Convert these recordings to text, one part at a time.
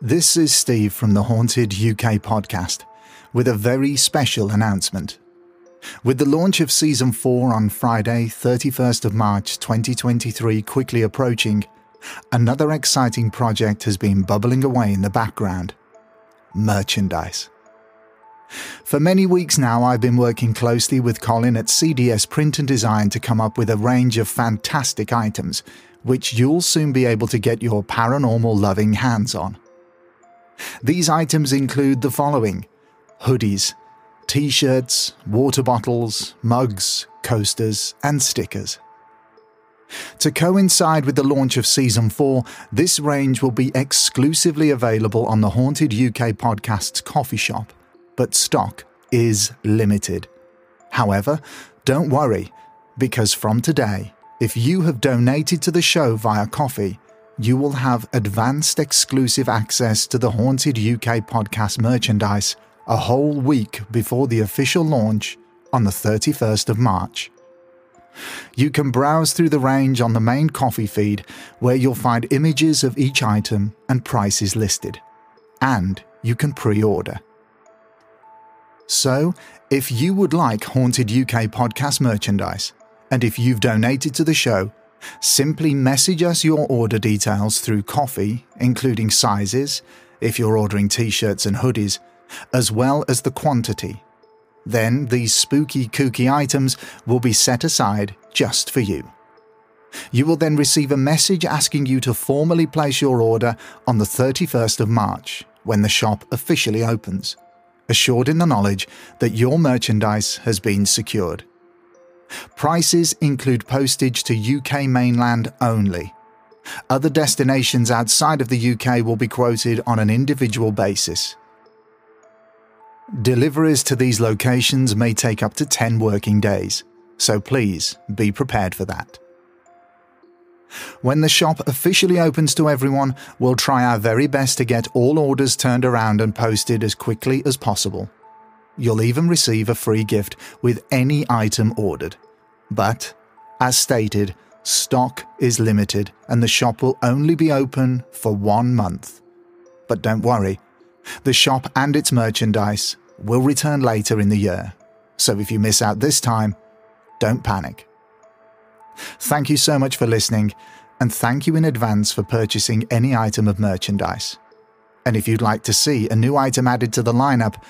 This is Steve from the Haunted UK podcast with a very special announcement. With the launch of season 4 on Friday, 31st of March 2023 quickly approaching, another exciting project has been bubbling away in the background merchandise. For many weeks now, I've been working closely with Colin at CDS Print and Design to come up with a range of fantastic items, which you'll soon be able to get your paranormal loving hands on. These items include the following hoodies, t shirts, water bottles, mugs, coasters, and stickers. To coincide with the launch of Season 4, this range will be exclusively available on the Haunted UK Podcast's Ko-fi shop, but stock is limited. However, don't worry, because from today, if you have donated to the show via Ko-fi, you will have advanced exclusive access to the Haunted UK podcast merchandise a whole week before the official launch on the 31st of March. You can browse through the range on the main Ko-fi feed where you'll find images of each item and prices listed. And you can pre order. So, if you would like Haunted UK podcast merchandise, and if you've donated to the show, Simply message us your order details through Ko-fi, including sizes, if you're ordering t shirts and hoodies, as well as the quantity. Then these spooky, kooky items will be set aside just for you. You will then receive a message asking you to formally place your order on the 31st of March, when the shop officially opens, assured in the knowledge that your merchandise has been secured. Prices include postage to UK mainland only. Other destinations outside of the UK will be quoted on an individual basis. Deliveries to these locations may take up to 10 working days, so please be prepared for that. When the shop officially opens to everyone, we'll try our very best to get all orders turned around and posted as quickly as possible. You'll even receive a free gift with any item ordered. But, as stated, stock is limited and the shop will only be open for one month. But don't worry, the shop and its merchandise will return later in the year. So if you miss out this time, don't panic. Thank you so much for listening, and thank you in advance for purchasing any item of merchandise. And if you'd like to see a new item added to the lineup,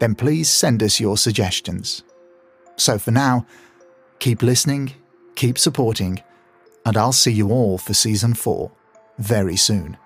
then please send us your suggestions. So for now, keep listening, keep supporting, and I'll see you all for season 4 very soon.